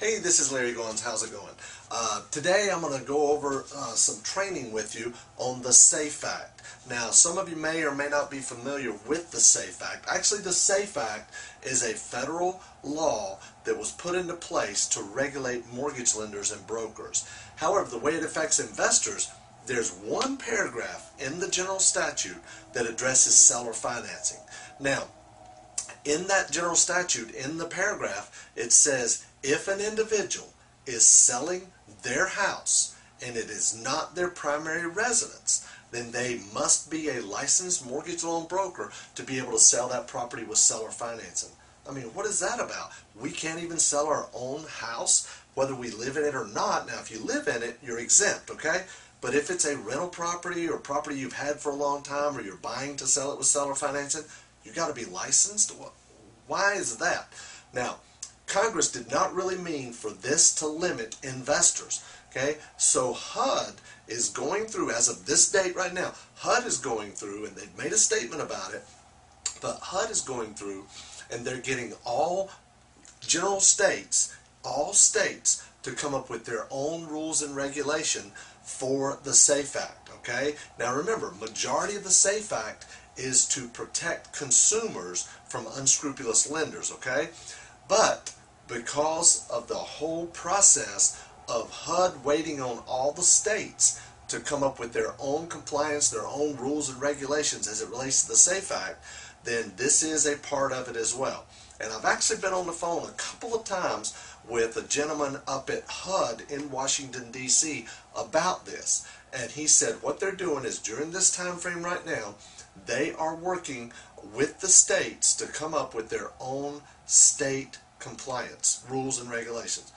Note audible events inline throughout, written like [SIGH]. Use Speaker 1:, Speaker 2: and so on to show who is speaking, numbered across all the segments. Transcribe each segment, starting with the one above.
Speaker 1: Hey, this is Larry Goins. How's it going? Uh, today I'm going to go over uh, some training with you on the SAFE Act. Now, some of you may or may not be familiar with the SAFE Act. Actually, the SAFE Act is a federal law that was put into place to regulate mortgage lenders and brokers. However, the way it affects investors, there's one paragraph in the general statute that addresses seller financing. Now, in that general statute, in the paragraph, it says if an individual is selling their house and it is not their primary residence, then they must be a licensed mortgage loan broker to be able to sell that property with seller financing. I mean, what is that about? We can't even sell our own house, whether we live in it or not. Now, if you live in it, you're exempt, okay? But if it's a rental property or property you've had for a long time or you're buying to sell it with seller financing, you got to be licensed. Why is that? Now, Congress did not really mean for this to limit investors. Okay, so HUD is going through, as of this date right now, HUD is going through, and they've made a statement about it, but HUD is going through, and they're getting all general states, all states, to come up with their own rules and regulation for the SAFE Act. Okay, now remember, majority of the SAFE Act is to protect consumers from unscrupulous lenders. Okay, but because of the whole process of HUD waiting on all the states to come up with their own compliance, their own rules and regulations as it relates to the SAFE Act, then this is a part of it as well. And I've actually been on the phone a couple of times with a gentleman up at HUD in Washington, D.C. about this. And he said what they're doing is during this time frame right now, they are working with the states to come up with their own state compliance rules and regulations.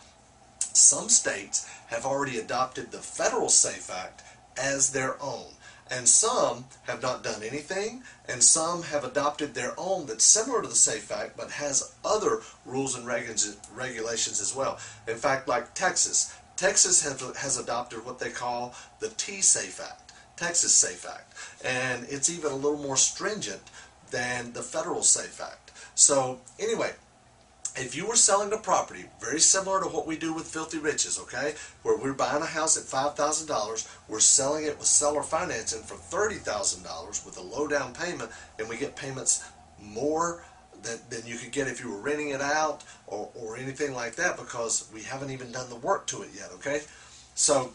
Speaker 1: Some states have already adopted the federal SAFE Act as their own. And some have not done anything, and some have adopted their own that's similar to the SAFE Act but has other rules and regulations as well. In fact, like Texas, Texas has, has adopted what they call the T-SAFE Act, Texas SAFE Act, and it's even a little more stringent than the federal SAFE Act. So anyway, if you were selling a property, very similar to what we do with Filthy Riches, okay, where we're buying a house at $5,000, we're selling it with seller financing for $30,000 with a low down payment, and we get payments more than, than you could get if you were renting it out or, or anything like that because we haven't even done the work to it yet, okay? So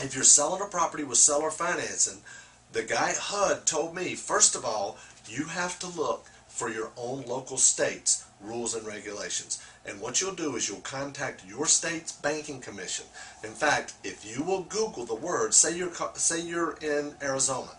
Speaker 1: if you're selling a property with seller financing, the guy at HUD told me, first of all, you have to look for your own local state's rules and regulations. And what you'll do is you'll contact your state's banking commission. In fact, if you will Google the word, say you're say you're in Arizona,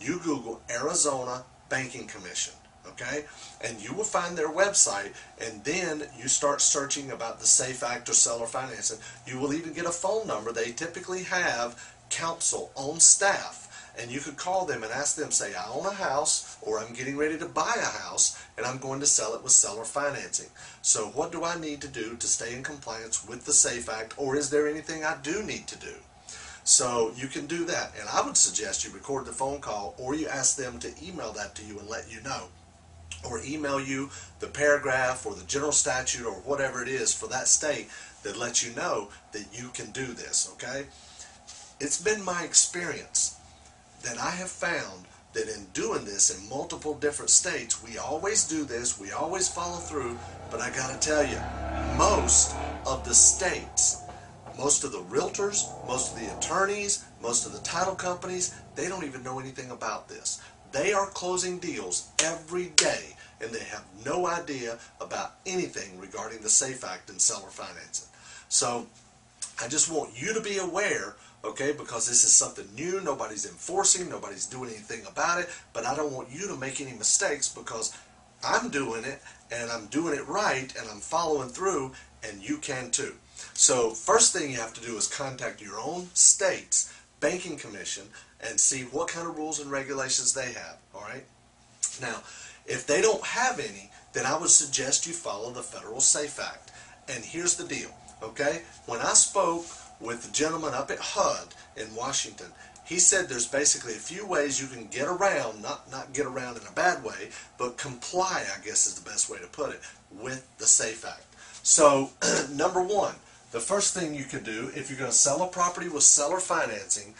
Speaker 1: you Google Arizona Banking Commission, okay? And you will find their website, and then you start searching about the Safe Act or seller financing. You will even get a phone number. They typically have counsel on staff and you could call them and ask them, say, I own a house or I'm getting ready to buy a house and I'm going to sell it with seller financing. So what do I need to do to stay in compliance with the SAFE Act or is there anything I do need to do? So you can do that and I would suggest you record the phone call or you ask them to email that to you and let you know or email you the paragraph or the general statute or whatever it is for that state that lets you know that you can do this, okay? It's been my experience that I have found that in doing this in multiple different states, we always do this, we always follow through, but I got to tell you, most of the states, most of the realtors, most of the attorneys, most of the title companies, they don't even know anything about this. They are closing deals every day and they have no idea about anything regarding the SAFE Act and seller financing. So I just want you to be aware okay? Because this is something new, nobody's enforcing, nobody's doing anything about it, but I don't want you to make any mistakes because I'm doing it and I'm doing it right and I'm following through and you can too. So first thing you have to do is contact your own state's banking commission and see what kind of rules and regulations they have, all right? Now, if they don't have any, then I would suggest you follow the Federal SAFE Act. And here's the deal, okay? When I spoke with the gentleman up at HUD in Washington. He said there's basically a few ways you can get around, not, not get around in a bad way, but comply, I guess is the best way to put it, with the SAFE Act. So, [CLEARS THROAT] number one, the first thing you can do if you're going to sell a property with seller financing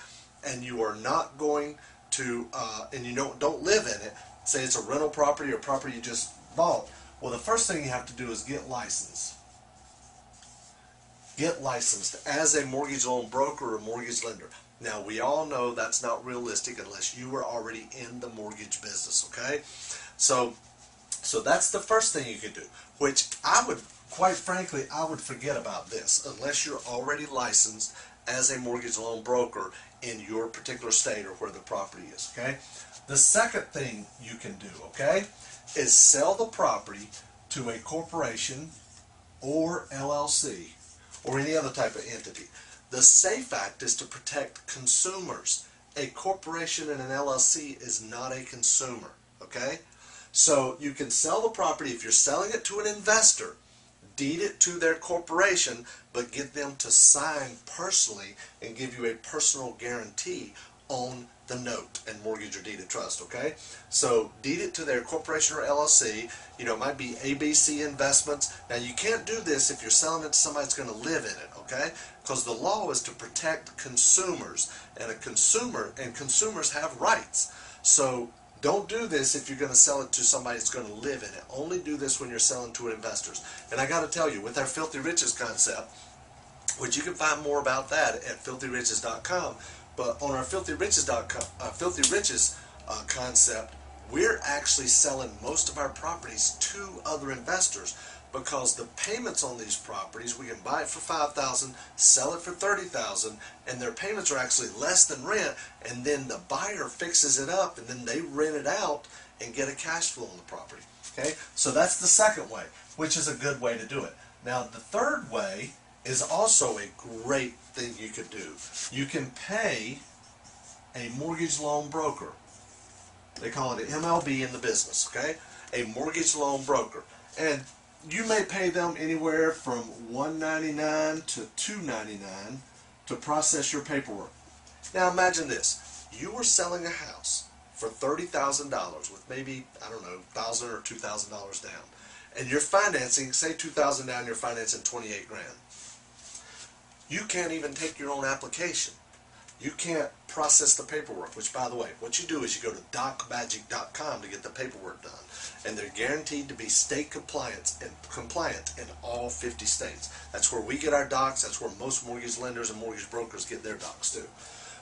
Speaker 1: and you are not going to, uh, and you don't, don't live in it, say it's a rental property or property you just bought, well, the first thing you have to do is get licensed. Get licensed as a mortgage loan broker or mortgage lender. Now, we all know that's not realistic unless you are already in the mortgage business, okay? So, so that's the first thing you can do, which I would, quite frankly, I would forget about this unless you're already licensed as a mortgage loan broker in your particular state or where the property is, okay? The second thing you can do, okay, is sell the property to a corporation or LLC or any other type of entity. The SAFE Act is to protect consumers. A corporation and an LLC is not a consumer, okay? So you can sell the property if you're selling it to an investor, deed it to their corporation, but get them to sign personally and give you a personal guarantee on the note and mortgage or deed of trust, okay? So deed it to their corporation or LLC. You know, it might be ABC Investments. Now, you can't do this if you're selling it to somebody that's going to live in it, okay? Because the law is to protect consumers, and a consumer, and consumers have rights. So don't do this if you're going to sell it to somebody that's going to live in it. Only do this when you're selling to investors. And I got to tell you, with our Filthy Riches concept, which you can find more about that at filthyriches.com, but on our Filthy Riches, uh, Filthy Riches uh, concept, we're actually selling most of our properties to other investors because the payments on these properties, we can buy it for 5000 sell it for 30000 and their payments are actually less than rent, and then the buyer fixes it up, and then they rent it out and get a cash flow on the property. Okay, so that's the second way, which is a good way to do it. Now, the third way is also a great thing you could do. You can pay a mortgage loan broker. They call it an MLB in the business, okay? A mortgage loan broker. And you may pay them anywhere from 199 to 299 to process your paperwork. Now imagine this. You were selling a house for $30,000 with maybe, I don't know, 1000 or $2,000 down. And you're financing, say 2000 down, you're financing 28 grand. You can't even take your own application. You can't process the paperwork, which by the way, what you do is you go to docmagic.com to get the paperwork done. And they're guaranteed to be state compliant and compliant in all 50 states. That's where we get our docs, that's where most mortgage lenders and mortgage brokers get their docs too.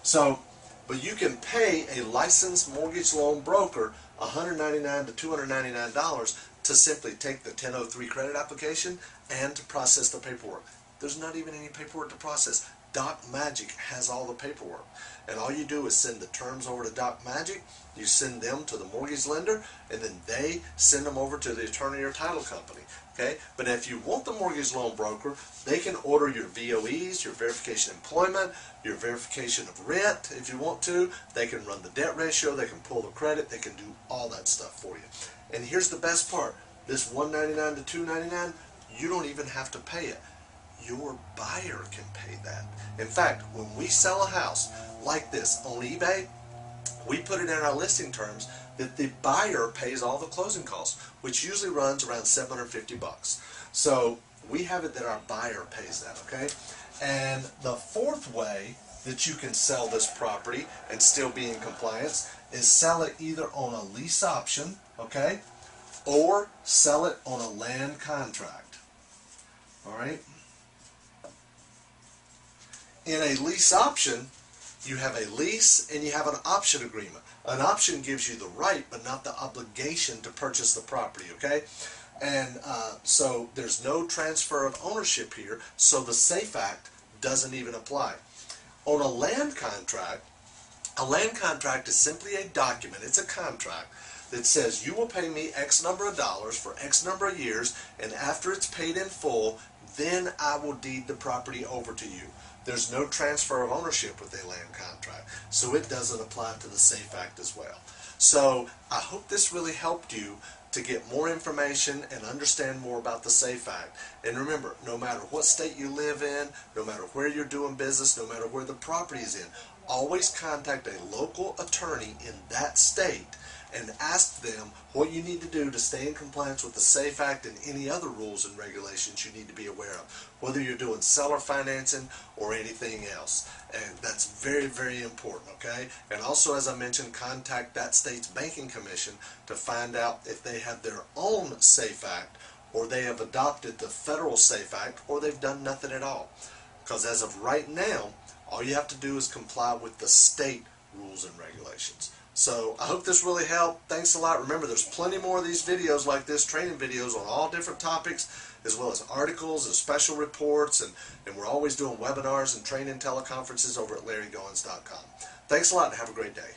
Speaker 1: So, but you can pay a licensed mortgage loan broker $199 to $299 to simply take the 1003 credit application and to process the paperwork. There's not even any paperwork to process. Doc Magic has all the paperwork. And all you do is send the terms over to Doc Magic, you send them to the mortgage lender, and then they send them over to the attorney or title company. Okay? But if you want the mortgage loan broker, they can order your VOEs, your verification employment, your verification of rent if you want to. They can run the debt ratio, they can pull the credit, they can do all that stuff for you. And here's the best part. This 199 to 299, you don't even have to pay it your buyer can pay that. In fact, when we sell a house like this on eBay, we put it in our listing terms that the buyer pays all the closing costs, which usually runs around 750 bucks. So we have it that our buyer pays that, okay? And the fourth way that you can sell this property and still be in compliance is sell it either on a lease option, okay, or sell it on a land contract. All right? In a lease option, you have a lease and you have an option agreement. An option gives you the right but not the obligation to purchase the property, okay? And uh, so there's no transfer of ownership here, so the SAFE Act doesn't even apply. On a land contract, a land contract is simply a document, it's a contract that says you will pay me X number of dollars for X number of years, and after it's paid in full, then I will deed the property over to you. There's no transfer of ownership with a land contract, so it doesn't apply to the SAFE Act as well. So I hope this really helped you to get more information and understand more about the SAFE Act. And remember, no matter what state you live in, no matter where you're doing business, no matter where the property is in, always contact a local attorney in that state and ask them what you need to do to stay in compliance with the SAFE Act and any other rules and regulations you need to be aware of, whether you're doing seller financing or anything else. And that's very, very important, okay? And also, as I mentioned, contact that state's banking commission to find out if they have their own SAFE Act or they have adopted the federal SAFE Act or they've done nothing at all. Because as of right now, all you have to do is comply with the state rules and regulations. So I hope this really helped. Thanks a lot. Remember, there's plenty more of these videos like this, training videos on all different topics, as well as articles and special reports, and, and we're always doing webinars and training teleconferences over at larrygoins.com. Thanks a lot and have a great day.